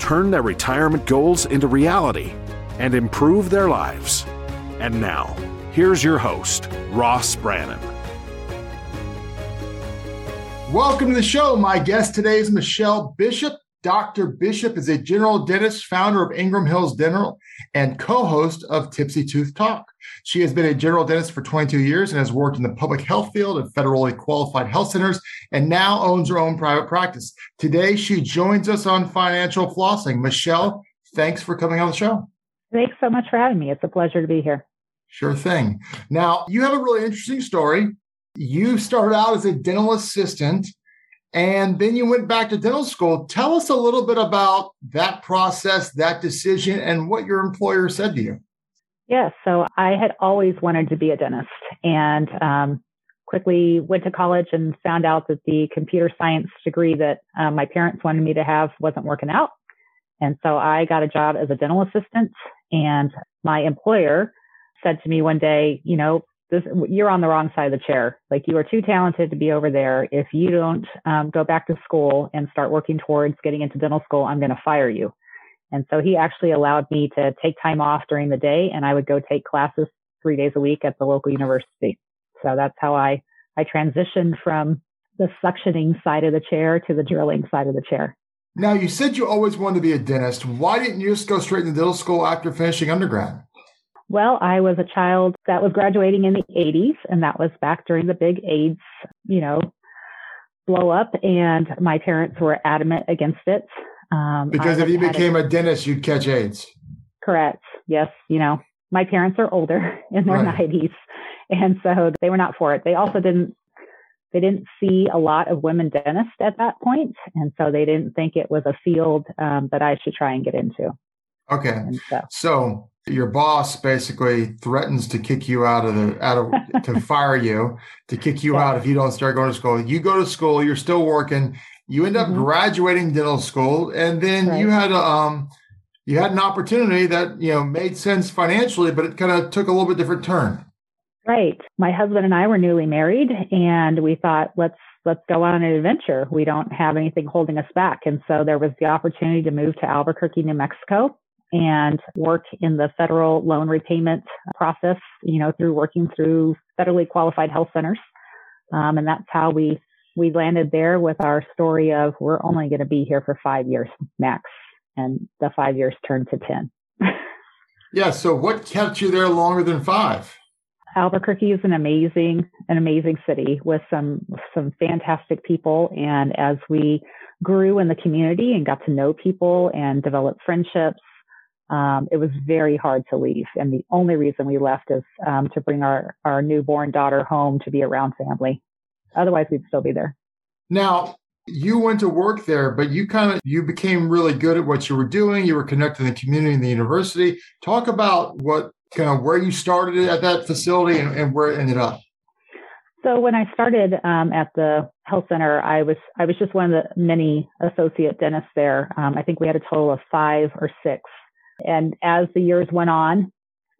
turn their retirement goals into reality, and improve their lives. And now, here's your host, Ross Brannan. Welcome to the show. My guest today is Michelle Bishop. Dr. Bishop is a general dentist, founder of Ingram Hills Dental, and co host of Tipsy Tooth Talk. She has been a general dentist for 22 years and has worked in the public health field at federally qualified health centers and now owns her own private practice. Today, she joins us on financial flossing. Michelle, thanks for coming on the show. Thanks so much for having me. It's a pleasure to be here. Sure thing. Now, you have a really interesting story. You started out as a dental assistant and then you went back to dental school. Tell us a little bit about that process, that decision, and what your employer said to you. Yes. So I had always wanted to be a dentist and um, quickly went to college and found out that the computer science degree that um, my parents wanted me to have wasn't working out. And so I got a job as a dental assistant. And my employer said to me one day, you know, this, you're on the wrong side of the chair. Like you are too talented to be over there. If you don't um, go back to school and start working towards getting into dental school, I'm going to fire you. And so he actually allowed me to take time off during the day and I would go take classes three days a week at the local university. So that's how I, I transitioned from the suctioning side of the chair to the drilling side of the chair. Now, you said you always wanted to be a dentist. Why didn't you just go straight into dental school after finishing undergrad? Well, I was a child that was graduating in the 80s, and that was back during the big AIDS, you know, blow up, and my parents were adamant against it. Um, because if you became a, a, dentist, you'd catch AIDS. Correct. Yes. You know, my parents are older in their right. 90s, and so they were not for it. They also didn't. They didn't see a lot of women dentists at that point, and so they didn't think it was a field um, that I should try and get into. Okay. So, so your boss basically threatens to kick you out of the out of to fire you to kick you out if you don't start going to school. You go to school you're still working you end up mm-hmm. graduating dental school and then right. you had a um you had an opportunity that you know made sense financially but it kind of took a little bit different turn. Right. My husband and i were newly married and we thought let's let's go on an adventure. We don't have anything holding us back. And so there was the opportunity to move to albuquerque new mexico and work in the federal loan repayment process, you know, through working through federally qualified health centers. Um, and that's how we, we landed there with our story of we're only going to be here for five years max. And the five years turned to 10. yeah. So what kept you there longer than five? Albuquerque is an amazing, an amazing city with some, some fantastic people. And as we grew in the community and got to know people and develop friendships, um, it was very hard to leave. And the only reason we left is um, to bring our, our newborn daughter home to be around family. Otherwise, we'd still be there. Now, you went to work there, but you kind of you became really good at what you were doing. You were connected in the community and the university. Talk about what kind of where you started at that facility and, and where it ended up. So when I started um, at the health center, I was I was just one of the many associate dentists there. Um, I think we had a total of five or six and as the years went on,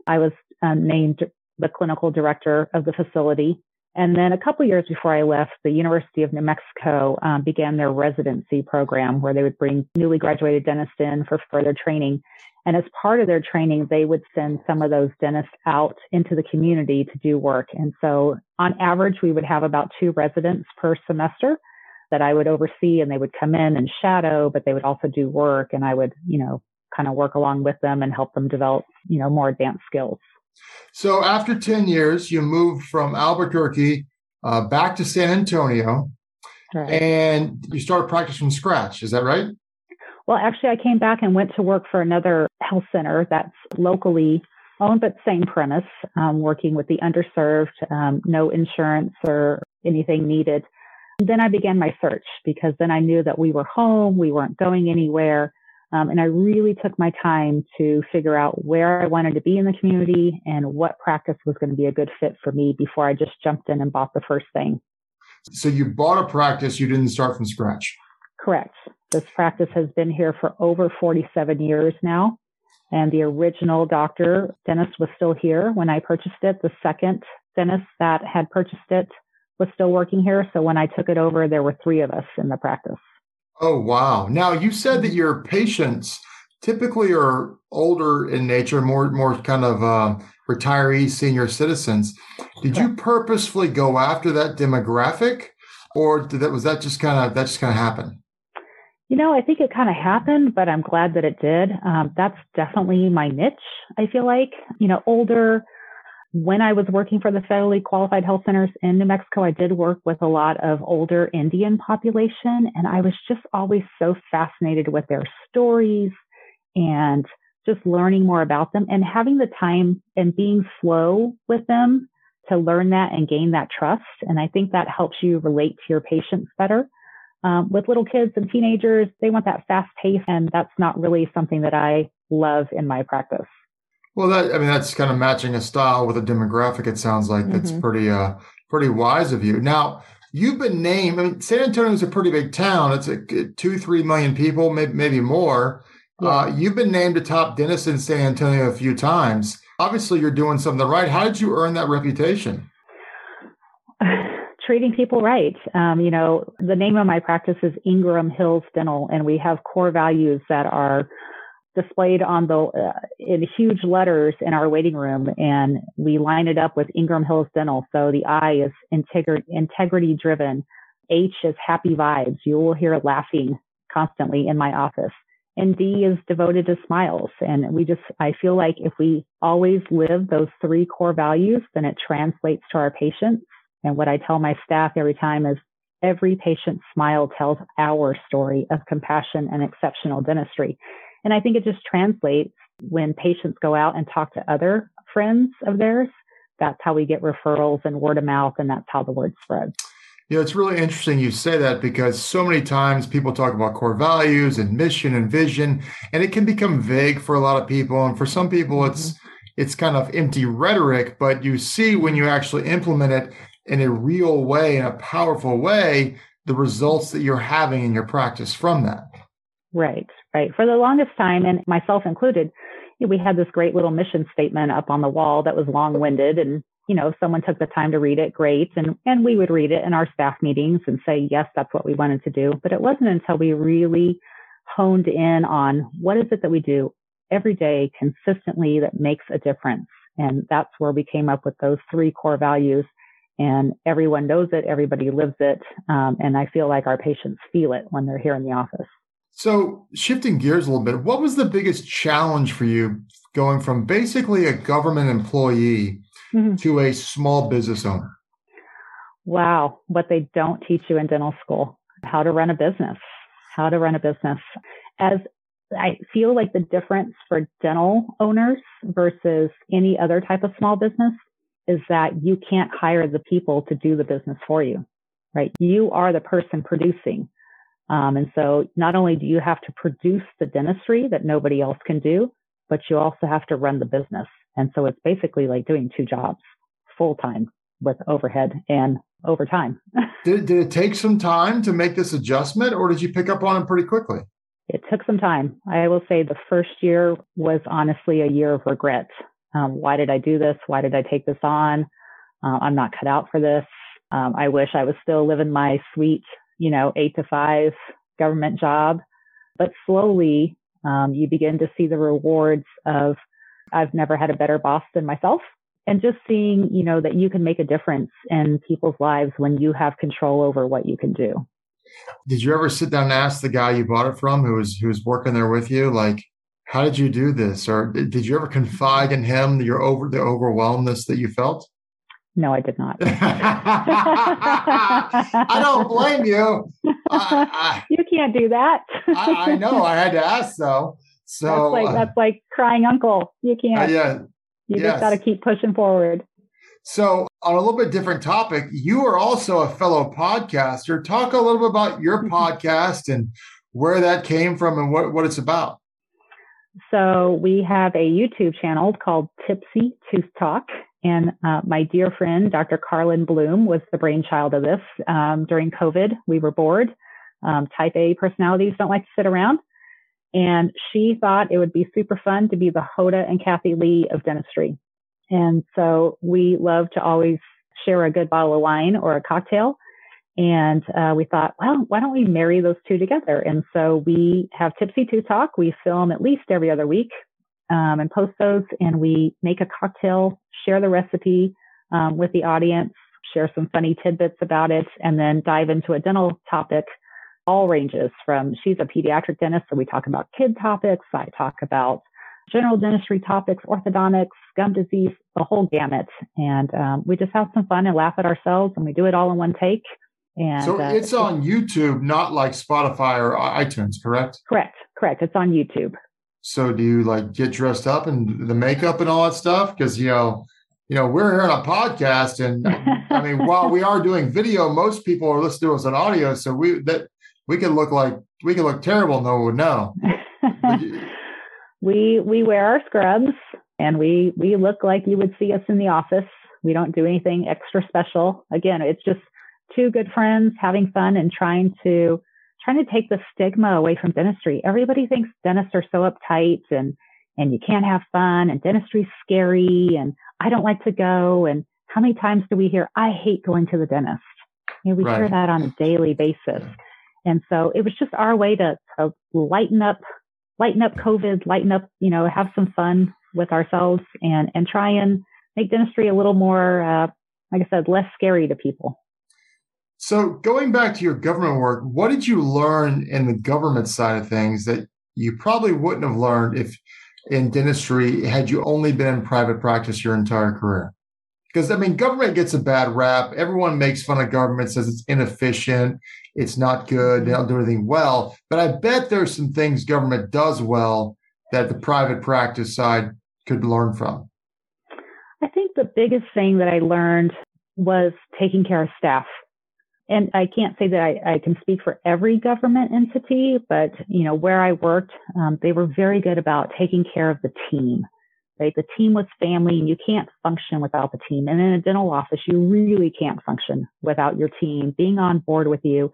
I was um, named the clinical director of the facility. And then a couple years before I left, the University of New Mexico um, began their residency program where they would bring newly graduated dentists in for further training. And as part of their training, they would send some of those dentists out into the community to do work. And so on average, we would have about two residents per semester that I would oversee and they would come in and shadow, but they would also do work and I would, you know, kind of work along with them and help them develop, you know, more advanced skills. So after 10 years, you moved from Albuquerque uh, back to San Antonio right. and you started practice from scratch. Is that right? Well, actually, I came back and went to work for another health center that's locally owned, but same premise, um, working with the underserved, um, no insurance or anything needed. Then I began my search because then I knew that we were home, we weren't going anywhere. Um, and I really took my time to figure out where I wanted to be in the community and what practice was going to be a good fit for me before I just jumped in and bought the first thing. So you bought a practice, you didn't start from scratch. Correct. This practice has been here for over 47 years now. And the original doctor, dentist, was still here when I purchased it. The second dentist that had purchased it was still working here. So when I took it over, there were three of us in the practice. Oh, wow. Now, you said that your patients typically are older in nature, more, more kind of uh, retirees, senior citizens. Did you purposefully go after that demographic or did that, was that just kind of, that just kind of happen? You know, I think it kind of happened, but I'm glad that it did. Um, that's definitely my niche. I feel like, you know, older. When I was working for the federally qualified health centers in New Mexico, I did work with a lot of older Indian population, and I was just always so fascinated with their stories and just learning more about them and having the time and being slow with them to learn that and gain that trust. And I think that helps you relate to your patients better um, with little kids and teenagers, they want that fast pace, and that's not really something that I love in my practice. Well, that I mean, that's kind of matching a style with a demographic. It sounds like that's mm-hmm. pretty, uh, pretty wise of you. Now, you've been named. I mean, San Antonio is a pretty big town. It's a two, three million people, maybe, maybe more. Yeah. Uh, you've been named a top dentist in San Antonio a few times. Obviously, you're doing something right. How did you earn that reputation? treating people right. Um, you know, the name of my practice is Ingram Hills Dental, and we have core values that are displayed on the uh, in huge letters in our waiting room, and we line it up with Ingram Hills Dental. So the I is integrity integrity driven. H is happy vibes. You will hear laughing constantly in my office. And D is devoted to smiles. And we just, I feel like if we always live those three core values, then it translates to our patients and what I tell my staff every time is every patient smile tells our story of compassion and exceptional dentistry. And I think it just translates when patients go out and talk to other friends of theirs. That's how we get referrals and word of mouth, and that's how the word spreads. You know, it's really interesting you say that because so many times people talk about core values and mission and vision, and it can become vague for a lot of people. And for some people, it's mm-hmm. it's kind of empty rhetoric, but you see when you actually implement it, in a real way, in a powerful way, the results that you're having in your practice from that. Right, right. For the longest time, and myself included, we had this great little mission statement up on the wall that was long winded. And, you know, if someone took the time to read it, great. And, and we would read it in our staff meetings and say, yes, that's what we wanted to do. But it wasn't until we really honed in on what is it that we do every day consistently that makes a difference. And that's where we came up with those three core values and everyone knows it, everybody lives it, um, and I feel like our patients feel it when they're here in the office. So, shifting gears a little bit, what was the biggest challenge for you going from basically a government employee mm-hmm. to a small business owner? Wow, what they don't teach you in dental school how to run a business, how to run a business. As I feel like the difference for dental owners versus any other type of small business is that you can't hire the people to do the business for you, right? You are the person producing. Um, and so not only do you have to produce the dentistry that nobody else can do, but you also have to run the business. And so it's basically like doing two jobs full time with overhead and overtime. did, did it take some time to make this adjustment or did you pick up on it pretty quickly? It took some time. I will say the first year was honestly a year of regret um, why did I do this? Why did I take this on? Uh, I'm not cut out for this. Um, I wish I was still living my sweet, you know, eight to five government job. But slowly, um, you begin to see the rewards of I've never had a better boss than myself. And just seeing, you know, that you can make a difference in people's lives when you have control over what you can do. Did you ever sit down and ask the guy you bought it from who was who was working there with you, like, how did you do this or did you ever confide in him your over the overwhelmness that you felt no i did not. I don't blame you. I, I, you can't do that. I, I, know i had to ask though. So that's like, uh, that's like crying uncle. You can't. Uh, yeah. You yes. just got to keep pushing forward. So on a little bit different topic you are also a fellow podcaster. Talk a little bit about your podcast and where that came from and what, what it's about. So we have a YouTube channel called Tipsy Tooth Talk. And uh, my dear friend, Dr. Carlin Bloom, was the brainchild of this. Um, during COVID, we were bored. Um, type A personalities don't like to sit around. And she thought it would be super fun to be the Hoda and Kathie Lee of dentistry. And so we love to always share a good bottle of wine or a cocktail. And uh, we thought, well, why don't we marry those two together? And so we have Tipsy Tooth Talk. We film at least every other week um, and post those, and we make a cocktail, share the recipe um, with the audience, share some funny tidbits about it, and then dive into a dental topic. All ranges from she's a pediatric dentist, so we talk about kid topics. I talk about general dentistry topics, orthodontics, gum disease, the whole gamut. And um, we just have some fun and laugh at ourselves, and we do it all in one take. And so uh, it's on YouTube, not like Spotify or iTunes, correct? Correct, correct. It's on YouTube. So do you like get dressed up and the makeup and all that stuff? Because you know, you know, we're here on a podcast, and I mean, while we are doing video, most people are listening to us on audio, so we that we can look like we can look terrible, no one would know. we we wear our scrubs and we we look like you would see us in the office. We don't do anything extra special. Again, it's just two good friends having fun and trying to trying to take the stigma away from dentistry. Everybody thinks dentists are so uptight and and you can't have fun and dentistry's scary and I don't like to go and how many times do we hear I hate going to the dentist? You know, we right. hear that on a daily basis. And so it was just our way to, to lighten up lighten up COVID, lighten up, you know, have some fun with ourselves and, and try and make dentistry a little more, uh, like I said, less scary to people. So going back to your government work, what did you learn in the government side of things that you probably wouldn't have learned if in dentistry had you only been in private practice your entire career? Because I mean, government gets a bad rap. Everyone makes fun of government, says it's inefficient, it's not good, they don't do anything well. But I bet there's some things government does well that the private practice side could learn from. I think the biggest thing that I learned was taking care of staff and I can't say that I, I, can speak for every government entity, but you know where I worked, um, they were very good about taking care of the team. Right, the team was family, and you can't function without the team. And in a dental office, you really can't function without your team being on board with you.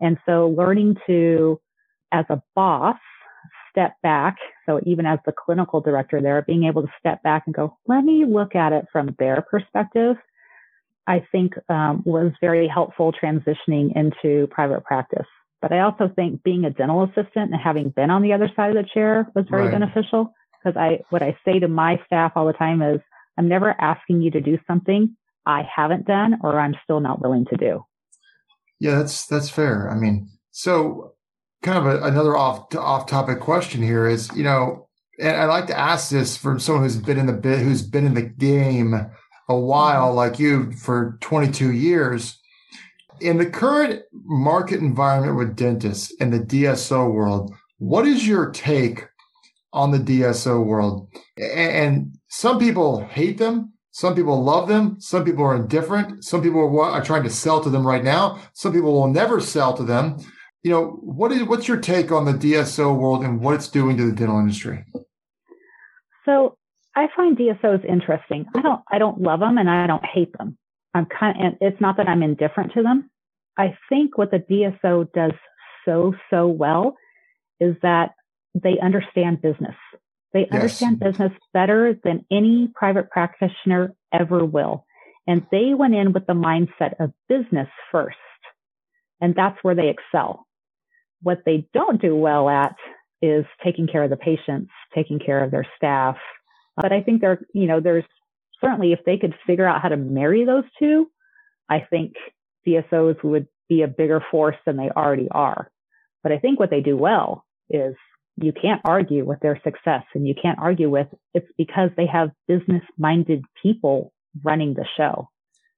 And so, learning to, as a boss, step back. So even as the clinical director there, being able to step back and go, let me look at it from their perspective I think um, was very helpful transitioning into private practice. But I also think being a dental assistant and having been on the other side of the chair was very right. beneficial because I what I say to my staff all the time is I'm never asking you to do something I haven't done or I'm still not willing to do. Yeah, that's that's fair. I mean, so kind of a, another off off topic question here is, you know, and I like to ask this from someone who's been in the bit who's been in the game a while, mm-hmm. like you, for 22 years. In the current market environment with dentists in the DSO world, what is your take on the DSO world? And some people hate them. Some people love them. Some people are indifferent. Some people are trying to sell to them right now. Some people will never sell to them. You know, what is what's your take on the DSO world and what it's doing to the dental industry? So I find DSOs interesting. I don't, I don't love them and I don't hate them. I'm kind of, it's not that I'm indifferent to them. I think what the DSO does so, so well is that they understand business. They yes. understand business better than any private practitioner ever will. And they went in with the mindset of business first. And that's where they excel. What they don't do well at is taking care of the patients, taking care of their staff, but I think there, you know, there's certainly if they could figure out how to marry those two, I think DSOs would be a bigger force than they already are. But I think what they do well is you can't argue with their success and you can't argue with it's because they have business minded people running the show.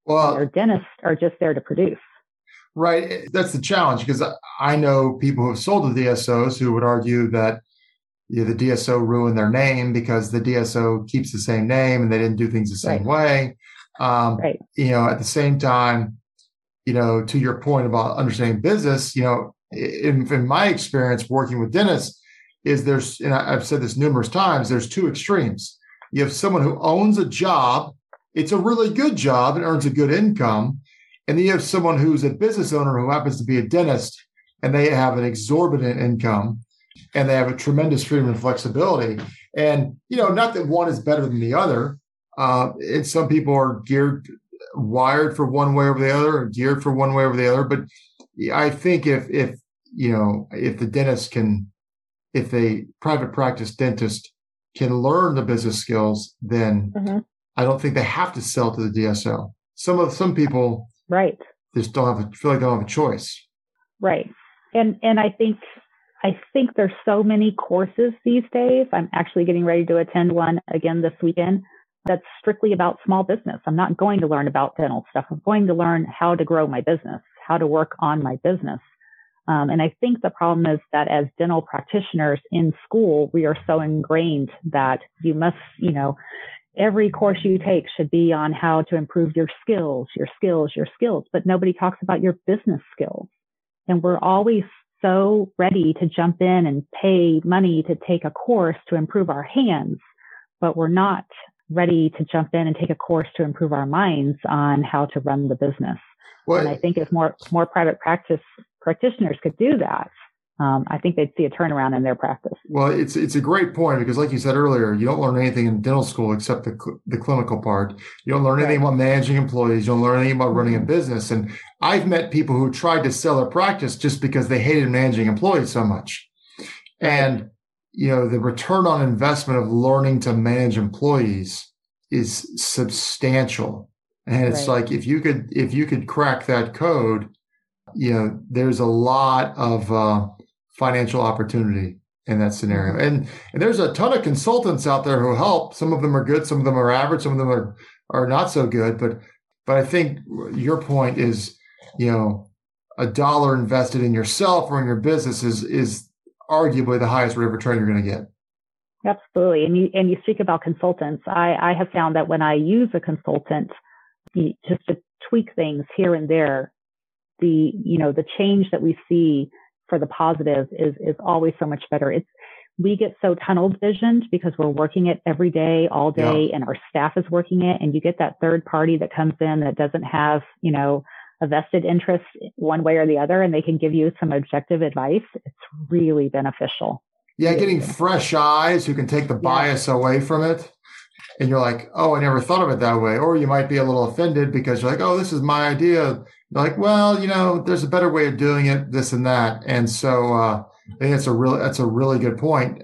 Well, their dentists are just there to produce. Right. That's the challenge because I know people who have sold to DSOs who would argue that the DSO ruined their name because the DSO keeps the same name and they didn't do things the same right. way. Um, right. You know, at the same time, you know, to your point about understanding business, you know, in, in my experience working with dentists, is there's, and I've said this numerous times, there's two extremes. You have someone who owns a job, it's a really good job and earns a good income. And then you have someone who's a business owner who happens to be a dentist and they have an exorbitant income and they have a tremendous freedom and flexibility. And, you know, not that one is better than the other. Uh, and some people are geared, wired for one way over the other, or geared for one way over the other. But I think if, if, you know, if the dentist can, if a private practice dentist can learn the business skills, then mm-hmm. I don't think they have to sell to the DSO. Some of some people, right, just don't have a, feel like they don't have a choice. Right, and and I think I think there's so many courses these days. I'm actually getting ready to attend one again this weekend that's strictly about small business. I'm not going to learn about dental stuff. I'm going to learn how to grow my business, how to work on my business. Um, and I think the problem is that as dental practitioners in school, we are so ingrained that you must, you know, every course you take should be on how to improve your skills, your skills, your skills, but nobody talks about your business skills. And we're always so ready to jump in and pay money to take a course to improve our hands, but we're not ready to jump in and take a course to improve our minds on how to run the business. Well, and I think if more more private practice practitioners could do that, um, I think they'd see a turnaround in their practice. Well, it's it's a great point because, like you said earlier, you don't learn anything in dental school except the the clinical part. You don't learn anything about managing employees. You don't learn anything about running a mm-hmm. business. And I've met people who tried to sell their practice just because they hated managing employees so much. And you know, the return on investment of learning to manage employees is substantial. And it's right. like if you could if you could crack that code, you know, there's a lot of uh, financial opportunity in that scenario. Mm-hmm. And, and there's a ton of consultants out there who help. Some of them are good, some of them are average, some of them are are not so good. But but I think your point is, you know, a dollar invested in yourself or in your business is is arguably the highest rate of return you're going to get. Absolutely. And you and you speak about consultants. I, I have found that when I use a consultant just to tweak things here and there, the you know the change that we see for the positive is is always so much better. It's we get so tunnel visioned because we're working it every day, all day, yeah. and our staff is working it. And you get that third party that comes in that doesn't have, you know, a vested interest one way or the other, and they can give you some objective advice. It's really beneficial. Yeah, getting fresh eyes who can take the bias yeah. away from it. And you're like, oh, I never thought of it that way. Or you might be a little offended because you're like, oh, this is my idea like, well, you know, there's a better way of doing it, this and that. And so uh, I think that's a really that's a really good point.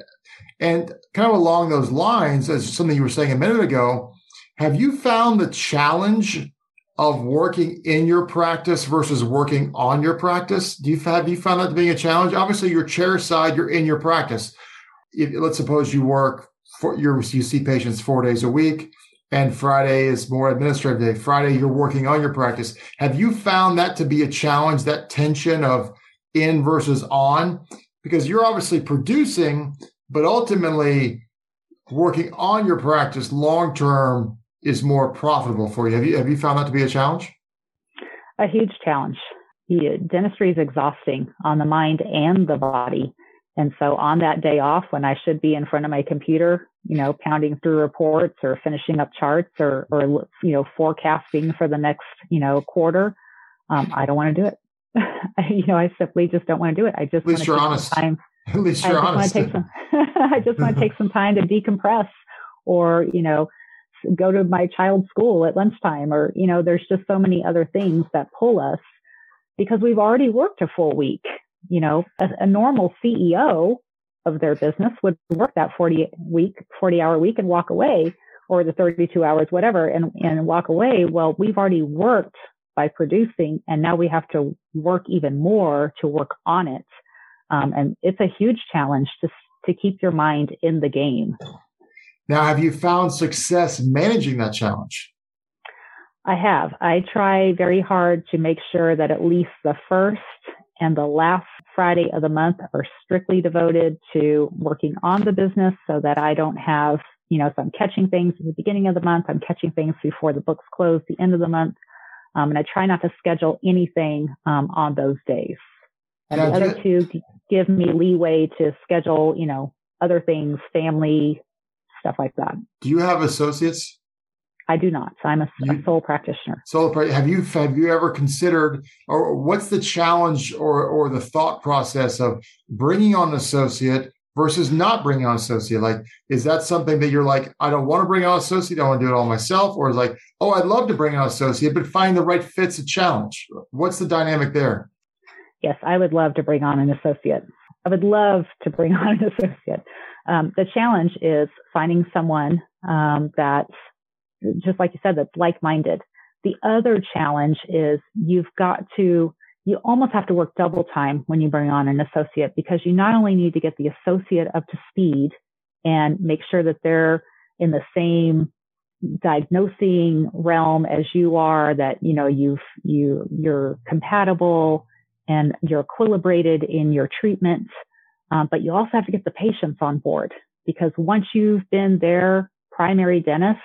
And kind of along those lines, as something you were saying a minute ago, have you found the challenge of working in your practice versus working on your practice? Do you have you found that to being a challenge? Obviously, your chair side, you're in your practice. If, let's suppose you work for your you see patients four days a week and Friday is more administrative day. Friday, you're working on your practice. Have you found that to be a challenge, that tension of in versus on? Because you're obviously producing, but ultimately working on your practice long term is more profitable for you. Have you have you found that to be a challenge? A huge challenge. The dentistry is exhausting on the mind and the body. And so on that day off, when I should be in front of my computer, you know, pounding through reports or finishing up charts or, or, you know, forecasting for the next, you know, quarter, um, I don't want to do it. you know, I simply just don't want to do it. I just want to take honest. some time. At least you're I honest. Some, I just want to take some time to decompress or, you know, go to my child's school at lunchtime or, you know, there's just so many other things that pull us because we've already worked a full week you know, a, a normal CEO of their business would work that 40 week, 40 hour week and walk away or the 32 hours, whatever, and, and walk away. Well, we've already worked by producing and now we have to work even more to work on it. Um, and it's a huge challenge to, to keep your mind in the game. Now, have you found success managing that challenge? I have. I try very hard to make sure that at least the first and the last Friday of the month are strictly devoted to working on the business so that I don't have, you know, so I'm catching things at the beginning of the month, I'm catching things before the books close the end of the month. Um, and I try not to schedule anything um, on those days. And the other two give me leeway to schedule, you know, other things, family, stuff like that. Do you have associates? I do not. So I'm a, you, a sole practitioner. Sole have you have you ever considered, or what's the challenge or or the thought process of bringing on an associate versus not bringing on an associate? Like, is that something that you're like, I don't want to bring on an associate, I want to do it all myself, or is like, oh, I'd love to bring on an associate, but finding the right fit's a challenge. What's the dynamic there? Yes, I would love to bring on an associate. I would love to bring on an associate. Um, the challenge is finding someone um, that's just like you said, that's like-minded. The other challenge is you've got to, you almost have to work double time when you bring on an associate because you not only need to get the associate up to speed and make sure that they're in the same diagnosing realm as you are, that, you know, you've, you, you're compatible and you're equilibrated in your treatment. Um, but you also have to get the patients on board because once you've been their primary dentist,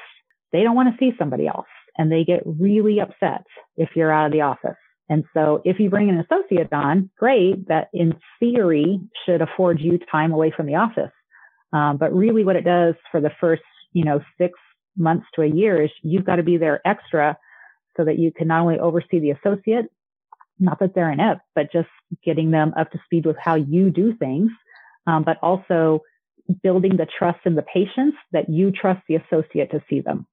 they don't want to see somebody else and they get really upset if you're out of the office. And so if you bring an associate on, great, that in theory should afford you time away from the office. Um, but really what it does for the first, you know, six months to a year is you've got to be there extra so that you can not only oversee the associate, not that they're an inept, but just getting them up to speed with how you do things, um, but also building the trust in the patients that you trust the associate to see them.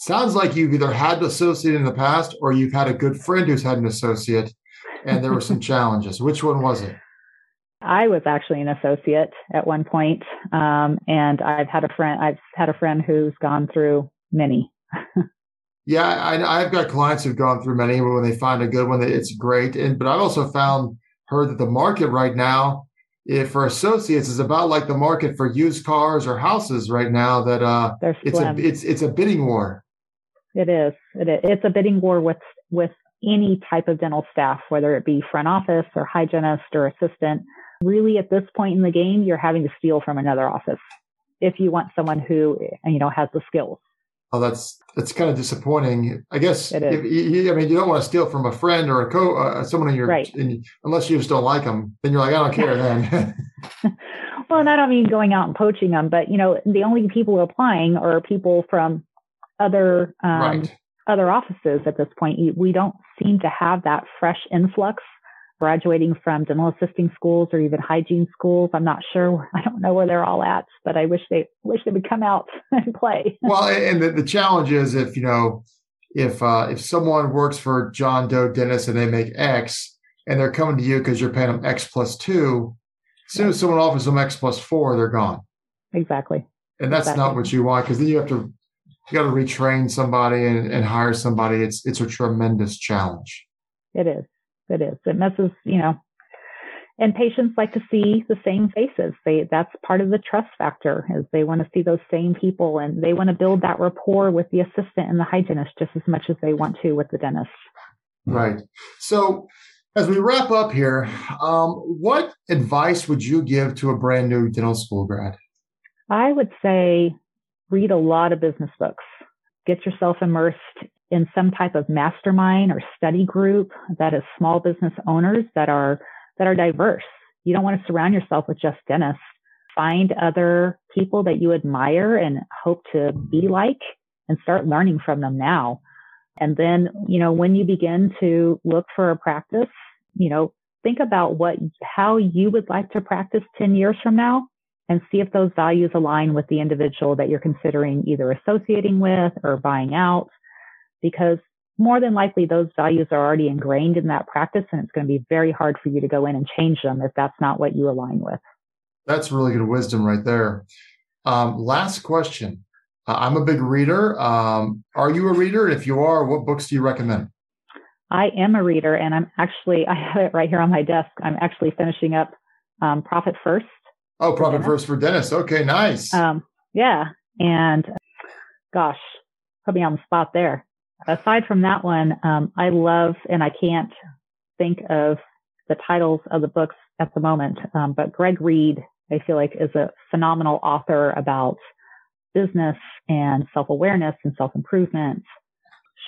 Sounds like you've either had an associate in the past or you've had a good friend who's had an associate and there were some challenges. Which one was it? I was actually an associate at one point, um, and I've had a friend. I've had a friend who's gone through many. yeah, I, have got clients who've gone through many. But when they find a good one, it's great. And but I've also found heard that the market right now, if for associates, is about like the market for used cars or houses right now. That uh, it's a it's it's a bidding war. It is. It is. It's a bidding war with with any type of dental staff, whether it be front office or hygienist or assistant. Really, at this point in the game, you're having to steal from another office if you want someone who you know has the skills. Oh, that's that's kind of disappointing. I guess. It is. If, I mean, you don't want to steal from a friend or a co uh, someone in your right. in, unless you just don't like them. Then you're like, I don't care. then. well, and I don't mean going out and poaching them, but you know, the only people applying are people from other um, right. other offices at this point. We don't seem to have that fresh influx graduating from dental assisting schools or even hygiene schools. I'm not sure. I don't know where they're all at, but I wish they wish they would come out and play. well, and the, the challenge is if you know if uh, if someone works for John Doe Dentist and they make X and they're coming to you because you're paying them X plus two, as soon as someone offers them X plus four, they're gone. Exactly. And that's exactly. not what you want because then you have to you got to retrain somebody and, and hire somebody. It's it's a tremendous challenge. It is. It is. It messes, you know, and patients like to see the same faces. They that's part of the trust factor is they want to see those same people and they want to build that rapport with the assistant and the hygienist just as much as they want to with the dentist. Right. So as we wrap up here, um, what advice would you give to a brand new dental school grad? I would say read a lot of business books. Get yourself immersed in some type of mastermind or study group that is small business owners that are that are diverse. You don't want to surround yourself with just dentists. Find other people that you admire and hope to be like and start learning from them now. And then, you know, when you begin to look for a practice, you know, think about what how you would like to practice 10 years from now and see if those values align with the individual that you're considering either associating with or buying out, because more than likely those values are already ingrained in that practice and it's going to be very hard for you to go in and change them if that's not what you align with. That's really good wisdom right there. Um, last question. Uh, I'm a big reader. Um, are you a reader? If you are, what books do you recommend? I am a reader and I'm actually, I have it right here on my desk. I'm actually finishing up um, Profit First Oh, profit first for Dentists. Okay, nice. Um, yeah. And gosh, put me on the spot there. Aside from that one, um, I love, and I can't think of the titles of the books at the moment, um, but Greg Reid, I feel like is a phenomenal author about business and self-awareness and self-improvement.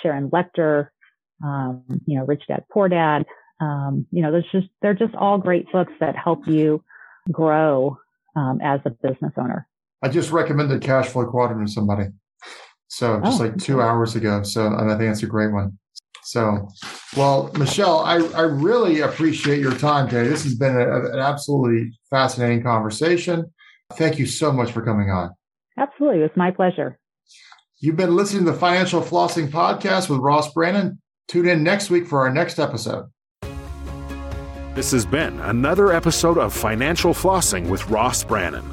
Sharon Lechter, um, you know, Rich Dad, Poor Dad. Um, you know, there's just they're just all great books that help you grow um, as a business owner. I just recommended Cash Flow Quadrant to somebody. So just oh, like two okay. hours ago. So and I think it's a great one. So, well, Michelle, I, I really appreciate your time today. This has been a, an absolutely fascinating conversation. Thank you so much for coming on. Absolutely. It's my pleasure. You've been listening to the Financial Flossing Podcast with Ross Brannan. Tune in next week for our next episode. This has been another episode of Financial Flossing with Ross Brannan,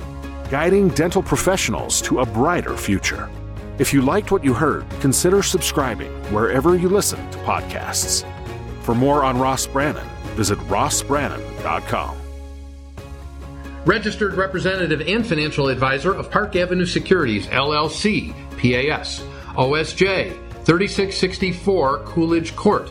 guiding dental professionals to a brighter future. If you liked what you heard, consider subscribing wherever you listen to podcasts. For more on Ross Brannan, visit rossbrannan.com. Registered representative and financial advisor of Park Avenue Securities, LLC, PAS, OSJ, 3664 Coolidge Court,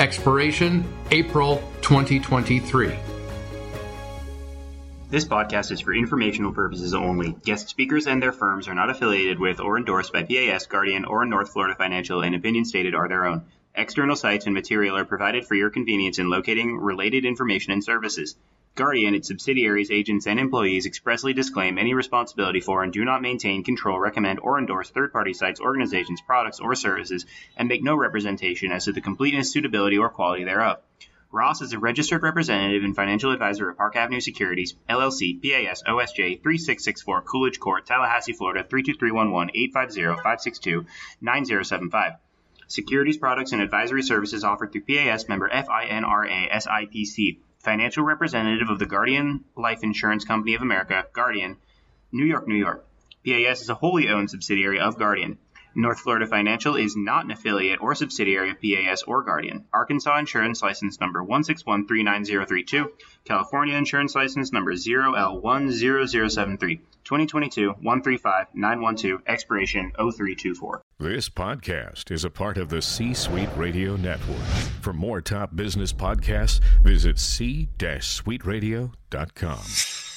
expiration April 2023. This podcast is for informational purposes only. Guest speakers and their firms are not affiliated with or endorsed by PAS, Guardian, or North Florida Financial, and opinions stated are their own. External sites and material are provided for your convenience in locating related information and services. Guardian, its subsidiaries, agents, and employees expressly disclaim any responsibility for and do not maintain, control, recommend, or endorse third party sites, organizations, products, or services, and make no representation as to the completeness, suitability, or quality thereof. Ross is a registered representative and financial advisor of Park Avenue Securities, LLC, PAS, OSJ, 3664 Coolidge Court, Tallahassee, Florida, 32311 850 562 9075. Securities products and advisory services offered through PAS member FINRA SIPC financial representative of the Guardian Life Insurance Company of America, Guardian, New York, New York. PAS is a wholly owned subsidiary of Guardian. North Florida Financial is not an affiliate or subsidiary of PAS or Guardian. Arkansas Insurance License Number 161-39032. California Insurance License Number 0L10073. 2022-135-912. Expiration 0324. This podcast is a part of the C-Suite Radio Network. For more top business podcasts, visit c-suiteradio.com.